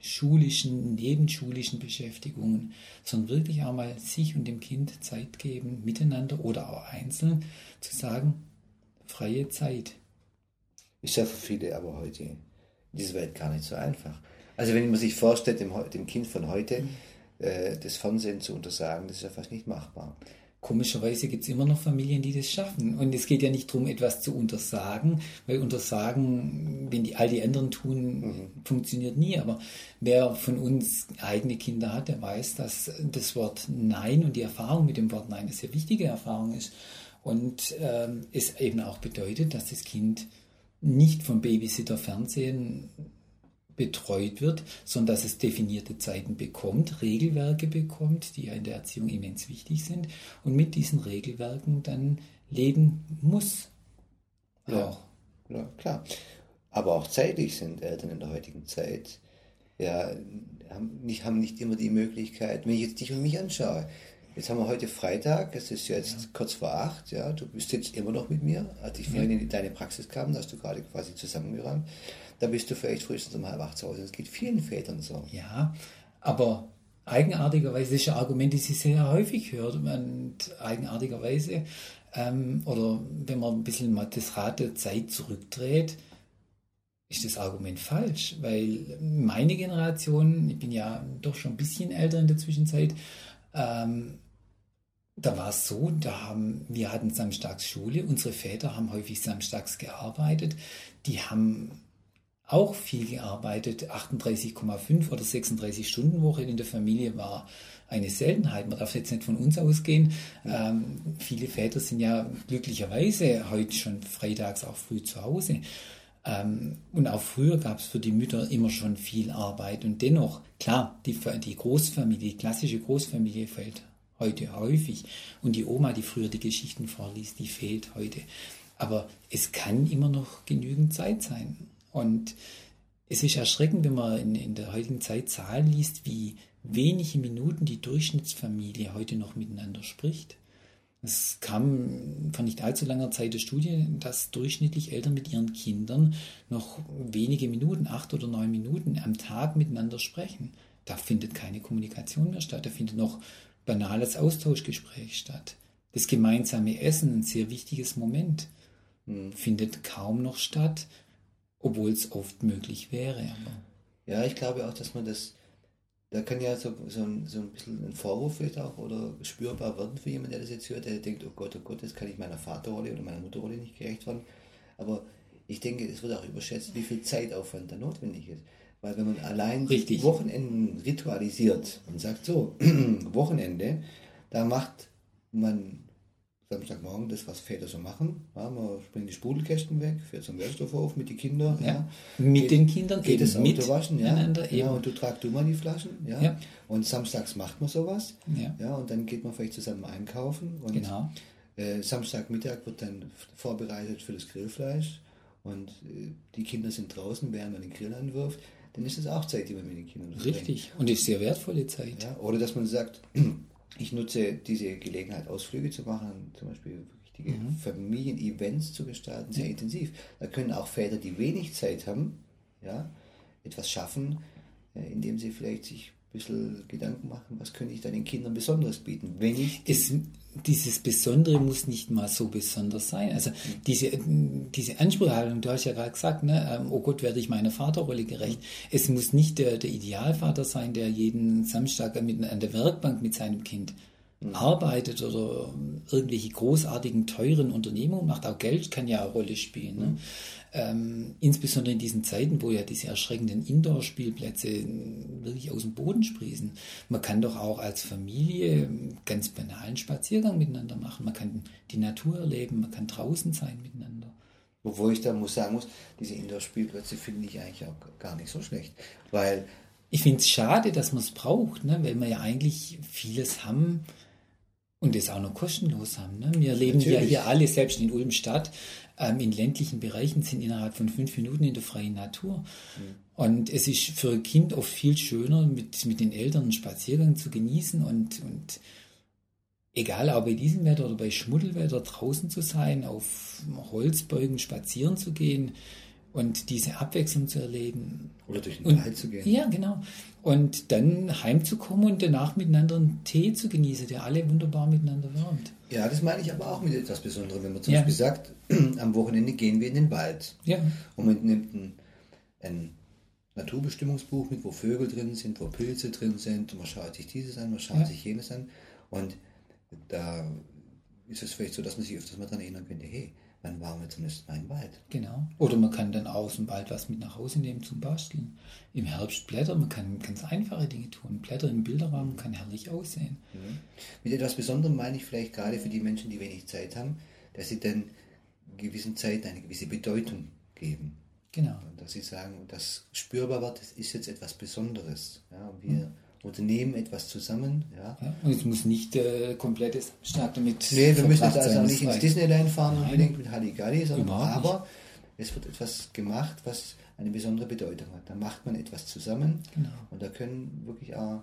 schulischen, nebenschulischen Beschäftigungen, sondern wirklich auch mal sich und dem Kind Zeit geben, miteinander oder auch einzeln, zu sagen, freie Zeit. Ist ja für viele aber heute in dieser Welt gar nicht so einfach. Also wenn man sich vorstellt, dem, dem Kind von heute mhm. äh, das Fernsehen zu untersagen, das ist ja fast nicht machbar. Komischerweise gibt es immer noch Familien, die das schaffen. Und es geht ja nicht darum, etwas zu untersagen, weil untersagen, wenn die all die anderen tun, mhm. funktioniert nie. Aber wer von uns eigene Kinder hat, der weiß, dass das Wort Nein und die Erfahrung mit dem Wort Nein eine sehr wichtige Erfahrung ist. Und ähm, es eben auch bedeutet, dass das Kind nicht vom Babysitter Fernsehen betreut wird, sondern dass es definierte Zeiten bekommt, Regelwerke bekommt, die ja in der Erziehung immens wichtig sind und mit diesen Regelwerken dann leben muss. Ja, auch. ja klar. Aber auch zeitlich sind Eltern in der heutigen Zeit ja, haben nicht, haben nicht immer die Möglichkeit, wenn ich jetzt dich und mich anschaue, Jetzt haben wir heute Freitag, es ist jetzt ja. kurz vor acht, ja, du bist jetzt immer noch mit mir. Als ich vorhin in deine Praxis kam, da hast du gerade quasi zusammengerannt da bist du vielleicht frühestens um halb acht zu Hause. Das geht vielen Vätern so. Ja, aber eigenartigerweise ist ein Argument, das ich sehr häufig hört. Und eigenartigerweise, ähm, oder wenn man ein bisschen mal das Rad der Zeit zurückdreht, ist das Argument falsch, weil meine Generation, ich bin ja doch schon ein bisschen älter in der Zwischenzeit, ähm, da war es so, da haben, wir hatten samstags Schule, unsere Väter haben häufig samstags gearbeitet, die haben auch viel gearbeitet. 38,5 oder 36 Stunden Woche in der Familie war eine Seltenheit. Man darf jetzt nicht von uns ausgehen. Ähm, viele Väter sind ja glücklicherweise heute schon freitags auch früh zu Hause. Ähm, und auch früher gab es für die Mütter immer schon viel Arbeit. Und dennoch, klar, die, die Großfamilie, die klassische Großfamilie fehlt heute häufig. Und die Oma, die früher die Geschichten vorliest, die fehlt heute. Aber es kann immer noch genügend Zeit sein. Und es ist erschreckend, wenn man in, in der heutigen Zeit Zahlen liest, wie wenige Minuten die Durchschnittsfamilie heute noch miteinander spricht. Es kam vor nicht allzu langer Zeit der Studie, dass durchschnittlich Eltern mit ihren Kindern noch wenige Minuten, acht oder neun Minuten am Tag miteinander sprechen. Da findet keine Kommunikation mehr statt, da findet noch banales Austauschgespräch statt. Das gemeinsame Essen, ein sehr wichtiges Moment, hm. findet kaum noch statt obwohl es oft möglich wäre. Aber ja, ich glaube auch, dass man das, da kann ja so, so, ein, so ein bisschen ein Vorwurf vielleicht auch oder spürbar werden für jemanden, der das jetzt hört, der denkt, oh Gott, oh Gott, jetzt kann ich meiner Vaterrolle oder meiner Mutterrolle nicht gerecht werden. Aber ich denke, es wird auch überschätzt, wie viel Zeitaufwand da notwendig ist. Weil wenn man allein Richtig. Wochenenden ritualisiert und sagt so, Wochenende, da macht man Samstagmorgen das, was Väter so machen. Ja, man bringt die Sprudelkästen weg, fährt zum Werkstoffhof mit den Kindern. Ja. ja. Mit geht, den Kindern geht das Auto waschen. Ja. ja. Und du tragst du mal die Flaschen. Ja. ja. Und samstags macht man sowas. Ja. ja. Und dann geht man vielleicht zusammen einkaufen. Und genau. Äh, Samstagmittag wird dann vorbereitet für das Grillfleisch. Und äh, die Kinder sind draußen, während man den Grill anwirft. Dann ist das auch Zeit, die man mit den Kindern verbringt. Richtig. Und ist sehr wertvolle Zeit. Ja. Oder dass man sagt, ich nutze diese Gelegenheit, Ausflüge zu machen, zum Beispiel richtige mhm. Familienevents zu gestalten, sehr ja. intensiv. Da können auch Väter, die wenig Zeit haben, ja, etwas schaffen, äh, indem sie vielleicht sich bisschen Gedanken machen, was könnte ich da den Kindern Besonderes bieten, wenn ich... Es, dieses Besondere muss nicht mal so besonders sein. Also mhm. diese, diese Anspruchhaltung, du hast ja gerade gesagt, ne, ähm, oh Gott, werde ich meiner Vaterrolle gerecht. Mhm. Es muss nicht der, der Idealvater sein, der jeden Samstag mit, an der Werkbank mit seinem Kind. Arbeitet oder irgendwelche großartigen, teuren Unternehmungen macht. Auch Geld kann ja eine Rolle spielen. Ne? Mhm. Ähm, insbesondere in diesen Zeiten, wo ja diese erschreckenden Indoor-Spielplätze wirklich aus dem Boden sprießen. Man kann doch auch als Familie ganz banalen Spaziergang miteinander machen. Man kann die Natur erleben, man kann draußen sein miteinander. Obwohl ich da muss sagen muss, diese Indoor-Spielplätze finde ich eigentlich auch gar nicht so schlecht. Weil ich finde es schade, dass man es braucht, ne? weil wir ja eigentlich vieles haben, und das auch noch kostenlos haben. Ne? Wir leben Natürlich. ja hier alle, selbst in Ulm-Stadt, ähm, in ländlichen Bereichen, sind innerhalb von fünf Minuten in der freien Natur. Mhm. Und es ist für ein Kind oft viel schöner, mit, mit den Eltern einen Spaziergang zu genießen und, und egal ob bei diesem Wetter oder bei Schmuddelwetter draußen zu sein, auf Holzbeugen spazieren zu gehen Und diese Abwechslung zu erleben. Oder durch den Wald zu gehen. Ja, genau. Und dann heimzukommen und danach miteinander einen Tee zu genießen, der alle wunderbar miteinander wärmt. Ja, das meine ich aber auch mit etwas Besonderem, wenn man zum Ja. Beispiel sagt, am Wochenende gehen wir in den Wald. Ja, Und man nimmt ein, ein Naturbestimmungsbuch mit, wo Vögel drin sind, wo Pilze drin sind, und man schaut sich dieses an, man schaut Ja. sich jenes an. Und da ist es vielleicht so, dass man sich öfters mal daran erinnern könnte, hey, wann waren wir zum letzten Mal im Wald? genau. Oder man kann dann aus dem Wald was mit nach Hause nehmen zum Basteln. Im Herbst Blätter, man kann ganz einfache Dinge tun. Blätter im Bilderrahmen kann herrlich aussehen. Mit etwas Besonderem meine ich vielleicht gerade für die Menschen, die wenig Zeit haben, dass sie dann gewissen Zeiten eine gewisse Bedeutung geben. Genau. Und dass sie sagen, das spürbar wird, das ist jetzt etwas Besonderes. Ja, und wir unternehmen etwas zusammen. Ja. Ja, und es muss nicht äh, komplettes Stark damit. Nee, wir müssen jetzt also nicht ins. Disneyland fahren Nein. unbedingt mit Halligalli, sondern Überhaupt nicht. aber es wird etwas gemacht, was eine besondere Bedeutung hat. Da macht man etwas zusammen Genau. und da können wirklich auch,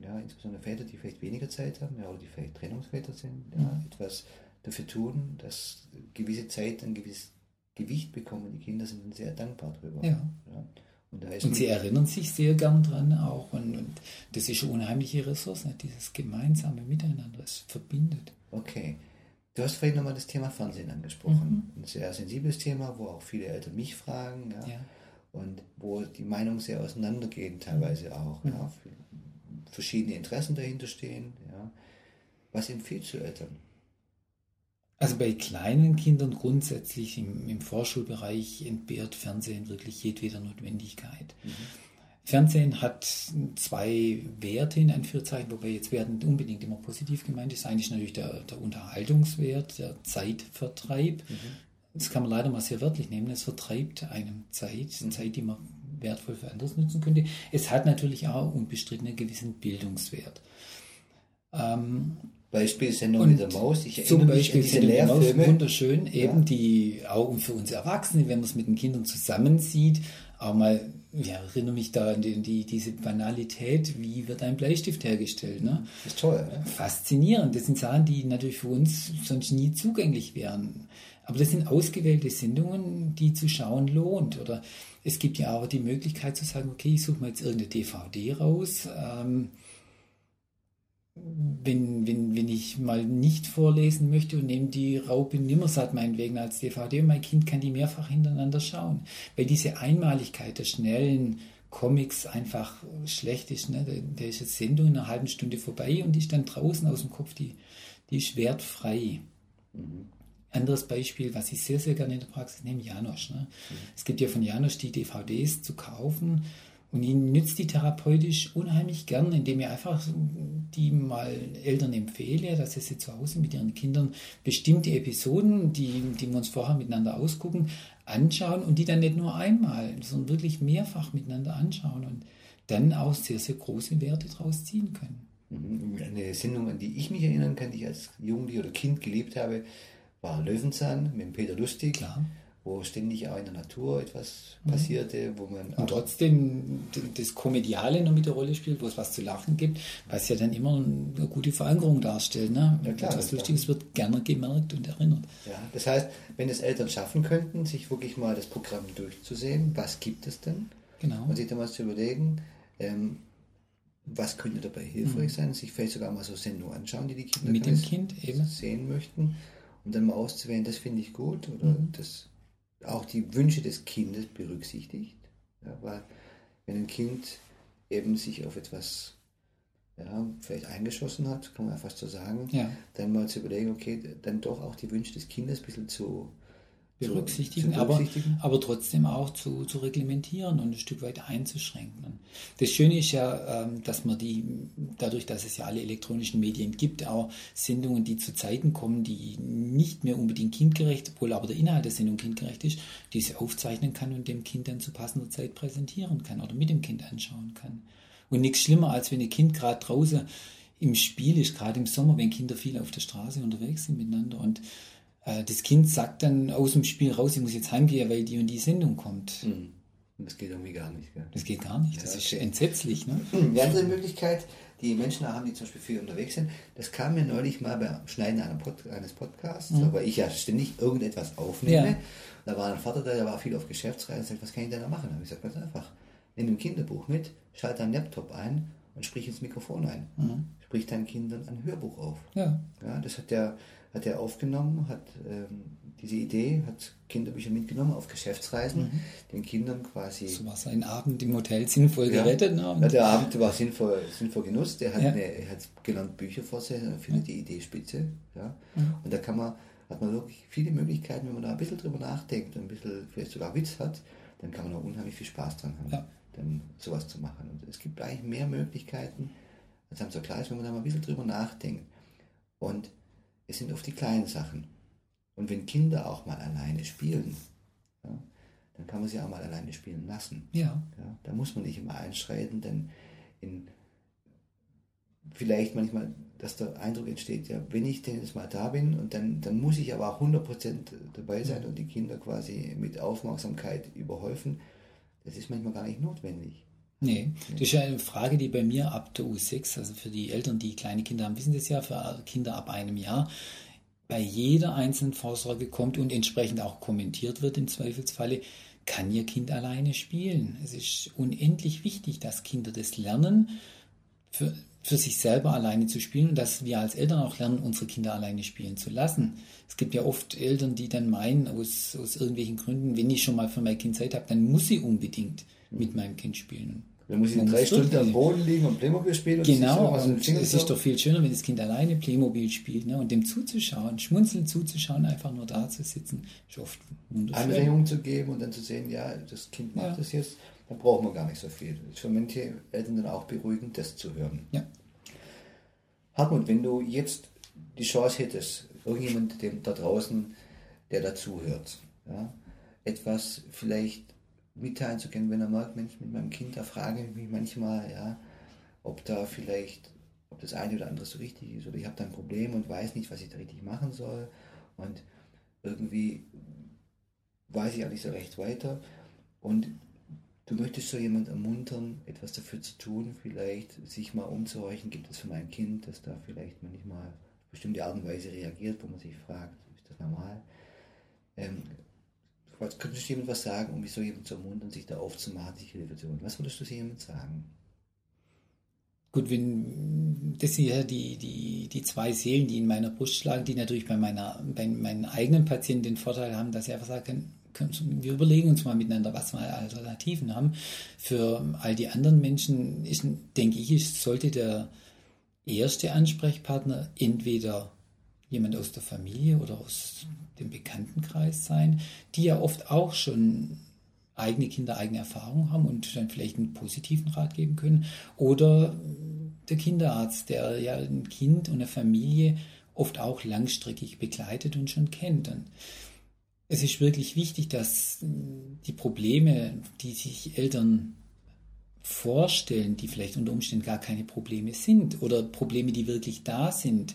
ja, insbesondere Väter, die vielleicht weniger Zeit haben, ja, oder die vielleicht Trennungsväter sind, ja, etwas dafür tun, dass gewisse Zeit ein gewisses Gewicht bekommen. Die Kinder sind dann sehr dankbar drüber. Ja. Und, Und sie erinnern sich sehr gern dran auch. Und, und das ist eine unheimliche Ressource, ne? dieses gemeinsame Miteinander. Es verbindet. Okay. Du hast vorhin nochmal das Thema Fernsehen angesprochen. Ein sehr sensibles Thema, wo auch viele Eltern mich fragen. Ja. Ja. Und wo die Meinungen sehr auseinandergehen, teilweise auch. Ja. Verschiedene Interessen dahinter stehen. Ja. Was empfiehlst du Eltern? Also bei kleinen Kindern grundsätzlich im, im Vorschulbereich entbehrt Fernsehen wirklich jedweder Notwendigkeit. Fernsehen hat zwei Werte in Anführungszeichen, wobei jetzt werden unbedingt immer positiv gemeint ist. Eigentlich natürlich der, der Unterhaltungswert, der Zeitvertreib. Das kann man leider mal sehr wörtlich nehmen. Es vertreibt einem Zeit, Zeit, die man wertvoll für anderes nutzen könnte. Es hat natürlich auch unbestritten einen gewissen Bildungswert. Ähm, Beispiel Sendung mit der Maus. Ich zum erinnere mich an Beispiel diese Sendung mit Maus, Lehrfilme. wunderschön, eben Ja. die Augen für uns Erwachsene, wenn man es mit den Kindern zusammensieht, auch mal, ja, erinnere mich da an die, die, diese Banalität, wie wird ein Bleistift hergestellt, ne? Das ist toll. Ja? Faszinierend, das sind Sachen, die natürlich für uns sonst nie zugänglich wären. Aber das sind ausgewählte Sendungen, die zu schauen lohnt. Oder es gibt ja auch die Möglichkeit zu sagen, okay, ich suche mal jetzt irgendeine DVD raus, ähm, wenn, wenn, wenn ich mal nicht vorlesen möchte und nehme die Raupe Nimmersatt meinetwegen als DVD und mein Kind kann die mehrfach hintereinander schauen. Weil diese Einmaligkeit der schnellen Comics einfach schlecht ist. Ne? Da, ist jetzt Sendung in einer halben Stunde vorbei und die ist dann draußen aus dem Kopf, die, die ist wertfrei. Anderes Beispiel, was ich sehr, sehr gerne in der Praxis nehme, Janosch. Ne? Es gibt ja von Janosch die DVDs zu kaufen und ihn nützt die therapeutisch unheimlich gern, indem ich einfach die mal Eltern empfehle, dass sie zu Hause mit ihren Kindern bestimmte Episoden, die, die wir uns vorher miteinander ausgucken, anschauen und die dann nicht nur einmal, sondern wirklich mehrfach miteinander anschauen und dann auch sehr, sehr große Werte daraus ziehen können. Mhm. Eine Sendung, an die ich mich erinnern kann, die ich als Jugendlich oder Kind geliebt habe, war Löwenzahn mit Peter Lustig, Klar. Wo ständig auch in der Natur etwas passierte, wo man Und trotzdem das Komediale noch mit der Rolle spielt, wo es was zu lachen gibt, was ja dann immer eine gute Verankerung darstellt. Ne? Ja, klar, Etwas das Lustiges wird gerne gemerkt und erinnert. Ja, das heißt, wenn es Eltern schaffen könnten, sich wirklich mal das Programm durchzusehen, was gibt es denn? Genau. Und sich dann mal zu überlegen, ähm, was könnte dabei hilfreich sein, sich vielleicht sogar mal so Sendungen anschauen, die die Kinder Mhm. Mit dem Kind eben. sehen möchten und dann mal auszuwählen, das finde ich gut oder Mhm. das auch die Wünsche des Kindes berücksichtigt. Ja, weil wenn ein Kind eben sich auf etwas ja, vielleicht eingeschossen hat, kann man ja fast so sagen, Ja. dann mal zu überlegen, okay, dann doch auch die Wünsche des Kindes ein bisschen zu zu- berücksichtigen, zu aber, berücksichtigen. aber trotzdem auch zu, zu reglementieren und ein Stück weit einzuschränken. Das Schöne ist ja, ähm, dass man die, dadurch, dass es ja alle elektronischen Medien gibt, auch Sendungen, die zu Zeiten kommen, die nicht mehr unbedingt kindgerecht, obwohl aber der Inhalt der Sendung kindgerecht ist, diese aufzeichnen kann und dem Kind dann zu passender Zeit präsentieren kann oder mit dem Kind anschauen kann. Und nichts schlimmer, als wenn ein Kind gerade draußen im Spiel ist, gerade im Sommer, wenn Kinder viel auf der Straße unterwegs sind miteinander und das Kind sagt dann aus dem Spiel raus, ich muss jetzt heimgehen, weil die und die Sendung kommt. Hm. Das geht irgendwie gar nicht. Gell? Das geht gar nicht. Das Ja, ist okay. entsetzlich. Ne? Die andere Möglichkeit, die Menschen haben, die zum Beispiel viel unterwegs sind. Das kam mir neulich mal beim Schneiden eines Podcasts, mhm. weil ich ja ständig irgendetwas aufnehme. Ja. Da war ein Vater da, der war viel auf Geschäftsreise und sagt, was kann ich denn da machen? Da habe ich gesagt, ganz einfach, nimm ein Kinderbuch mit, schalte deinen Laptop ein und sprich ins Mikrofon ein. Mhm. Sprich deinen Kindern ein Hörbuch auf. Ja. ja das hat der, hat er aufgenommen, hat ähm, diese Idee, hat Kinderbücher mitgenommen auf Geschäftsreisen, mhm. den Kindern quasi. So war sein Abend im Hotel sinnvoll ja, gerettet. Ne? Ja, der Abend war sinnvoll, sinnvoll genutzt. Er hat, ja. eine, er hat gelernt Bücher vorsehen, er findet die Idee spitze. Ja? Mhm. Und da kann man, hat man wirklich viele Möglichkeiten, wenn man da ein bisschen drüber nachdenkt und ein bisschen vielleicht sogar Witz hat, dann kann man auch unheimlich viel Spaß dran haben, ja. dann sowas zu machen. Und es gibt eigentlich mehr Möglichkeiten, als einem so klar ist, wenn man da mal ein bisschen drüber nachdenkt. Und es sind oft die kleinen Sachen. Und wenn Kinder auch mal alleine spielen, ja, dann kann man sie auch mal alleine spielen lassen. Ja. ja. Da muss man nicht immer einschreiten, denn in, vielleicht manchmal, dass der Eindruck entsteht, ja, wenn ich denn jetzt mal da bin und dann, dann muss ich aber auch 100% dabei sein und die Kinder quasi mit Aufmerksamkeit überhäufen, das ist manchmal gar nicht notwendig. Nee, das ist ja eine Frage, die bei mir ab der U6, also für die Eltern, die kleine Kinder haben, wissen das ja, für Kinder ab einem Jahr, bei jeder einzelnen Vorsorge kommt und entsprechend auch kommentiert wird im Zweifelsfalle, kann ihr Kind alleine spielen. Es ist unendlich wichtig, dass Kinder das lernen, für, für sich selber alleine zu spielen und dass wir als Eltern auch lernen, unsere Kinder alleine spielen zu lassen. Es gibt ja oft Eltern, die dann meinen, aus, aus irgendwelchen Gründen, wenn ich schon mal für mein Kind Zeit habe, dann muss sie unbedingt mit meinem Kind spielen. Dann muss ich drei Stunden am Boden liegen und Playmobil spielen. Und genau, und es ist doch viel schöner, wenn das Kind alleine Playmobil spielt ne? und dem zuzuschauen, schmunzeln zuzuschauen, einfach nur da zu sitzen, ist oft wunderschön. Anregungen zu geben und dann zu sehen, ja, das Kind macht ja. das jetzt, dann braucht man gar nicht so viel. Das ist für manche Eltern dann auch beruhigend, das zu hören. Ja. Hartmut, wenn du jetzt die Chance hättest, irgendjemand dem, da draußen, der dazuhört, ja, etwas vielleicht mitteilen zu können, wenn er merkt, Mensch, mit meinem Kind, da frage ich mich manchmal, ja, ob da vielleicht, ob das eine oder andere so richtig ist oder ich habe da ein Problem und weiß nicht, was ich da richtig machen soll und irgendwie weiß ich auch nicht so recht weiter und du möchtest so jemand ermuntern, etwas dafür zu tun, vielleicht sich mal umzuhorchen, gibt es für mein Kind, dass da vielleicht manchmal auf bestimmte Art und Weise reagiert, wo man sich fragt, ist das normal? Ähm, was könntest du jemand was sagen, um so jemand zu ermuntern, sich da aufzumachen, sich Hilfe zu holen? Was würdest du jemand sagen? Gut, wenn das sind ja die, die, die zwei Seelen, die in meiner Brust schlagen, die natürlich bei, meiner, bei meinen eigenen Patienten den Vorteil haben, dass sie einfach sagen können, wir überlegen uns mal miteinander, was wir Alternativen haben. Für all die anderen Menschen ist, denke ich, sollte der erste Ansprechpartner entweder jemand aus der Familie oder aus dem Bekanntenkreis sein, die ja oft auch schon eigene Kinder, eigene Erfahrungen haben und dann vielleicht einen positiven Rat geben können. Oder der Kinderarzt, der ja ein Kind und eine Familie oft auch langstreckig begleitet und schon kennt. Und es ist wirklich wichtig, dass die Probleme, die sich Eltern vorstellen, die vielleicht unter Umständen gar keine Probleme sind oder Probleme, die wirklich da sind,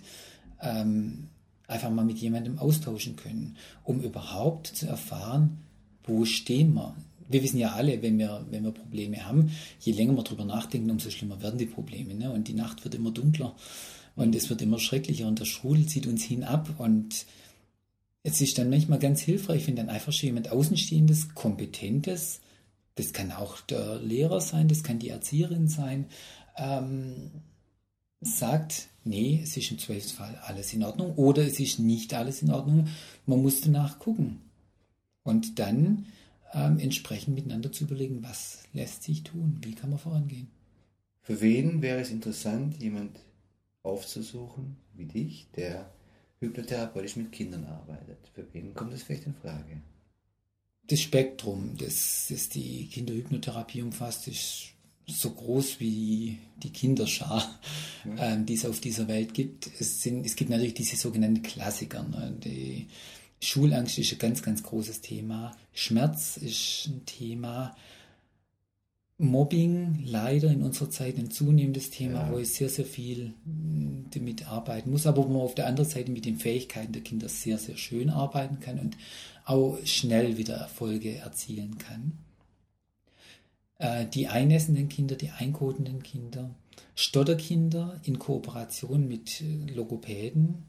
ähm, einfach mal mit jemandem austauschen können, um überhaupt zu erfahren, wo stehen wir. Wir wissen ja alle, wenn wir, wenn wir Probleme haben, je länger wir darüber nachdenken, umso schlimmer werden die Probleme. Ne? Und die Nacht wird immer dunkler und es wird immer schrecklicher und der Strudel zieht uns hinab. Und es ist dann manchmal ganz hilfreich, wenn dann einfach schon jemand Außenstehendes, Kompetentes, das kann auch der Lehrer sein, das kann die Erzieherin sein, ähm, sagt, nee, es ist im Zweifelsfall alles in Ordnung oder es ist nicht alles in Ordnung. Man muss danach gucken. Und dann ähm, entsprechend miteinander zu überlegen, was lässt sich tun, wie kann man vorangehen. Für wen wäre es interessant, jemand aufzusuchen wie dich, der hypnotherapeutisch mit Kindern arbeitet? Für wen kommt das vielleicht in Frage? Das Spektrum, das, das die Kinderhypnotherapie umfasst, ist so groß wie die Kinderschar, ja. ähm, die es auf dieser Welt gibt. Es, sind, es gibt natürlich diese sogenannten Klassiker. Ne? Die Schulangst ist ein ganz, ganz großes Thema. Schmerz ist ein Thema. Mobbing leider in unserer Zeit ein zunehmendes Thema, ja. wo ich sehr, sehr viel hm, damit arbeiten muss, aber wo man auf der anderen Seite mit den Fähigkeiten der Kinder sehr, sehr schön arbeiten kann und auch schnell wieder Erfolge erzielen kann. Äh, die einnässenden Kinder, die einkotenden Kinder, Stotterkinder in Kooperation mit äh, Logopäden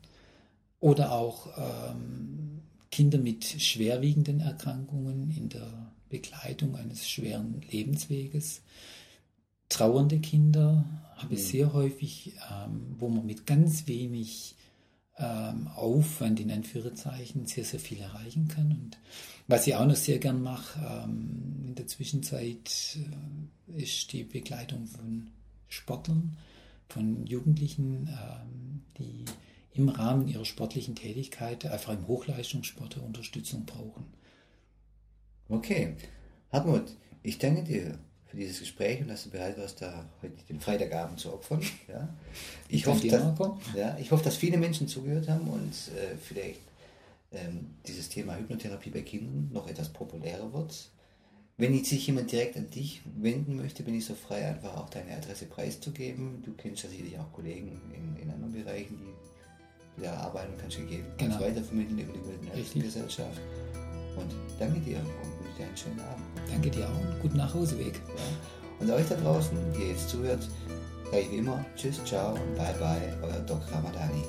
oder auch ähm, Kinder mit schwerwiegenden Erkrankungen in der Begleitung eines schweren Lebensweges. Trauernde Kinder habe ich mhm. sehr häufig, ähm, wo man mit ganz wenig ähm, Aufwand in Anführungszeichen sehr, sehr viel erreichen kann. Und was ich auch noch sehr gern mache ähm, in der Zwischenzeit äh, ist die Begleitung von Sportlern, von Jugendlichen, ähm, die im Rahmen ihrer sportlichen Tätigkeit einfach im Hochleistungssport Unterstützung brauchen. Okay. Hartmut, ich danke dir für dieses Gespräch und dass du bereit warst, da heute den Freitagabend zu opfern. Ja. Ich, hoffe, dass, ja, ich hoffe, dass viele Menschen zugehört haben und äh, vielleicht ähm, dieses Thema Hypnotherapie bei Kindern noch etwas populärer wird. Wenn sich jemand direkt an dich wenden möchte, bin ich so frei, einfach auch deine Adresse preiszugeben. Du kennst ja sicherlich auch Kollegen in, in anderen Bereichen, die da arbeiten und kannst, gegeben, kannst genau. weitervermitteln über die Wilden-Gesellschaft. Und danke dir und wünsche dir einen schönen Abend. Danke dir auch und guten Nachhauseweg. Ja. Und euch da draußen, die jetzt zuhört, sage ich wie immer Tschüss, ciao und bye bye, euer Doc Ramadani.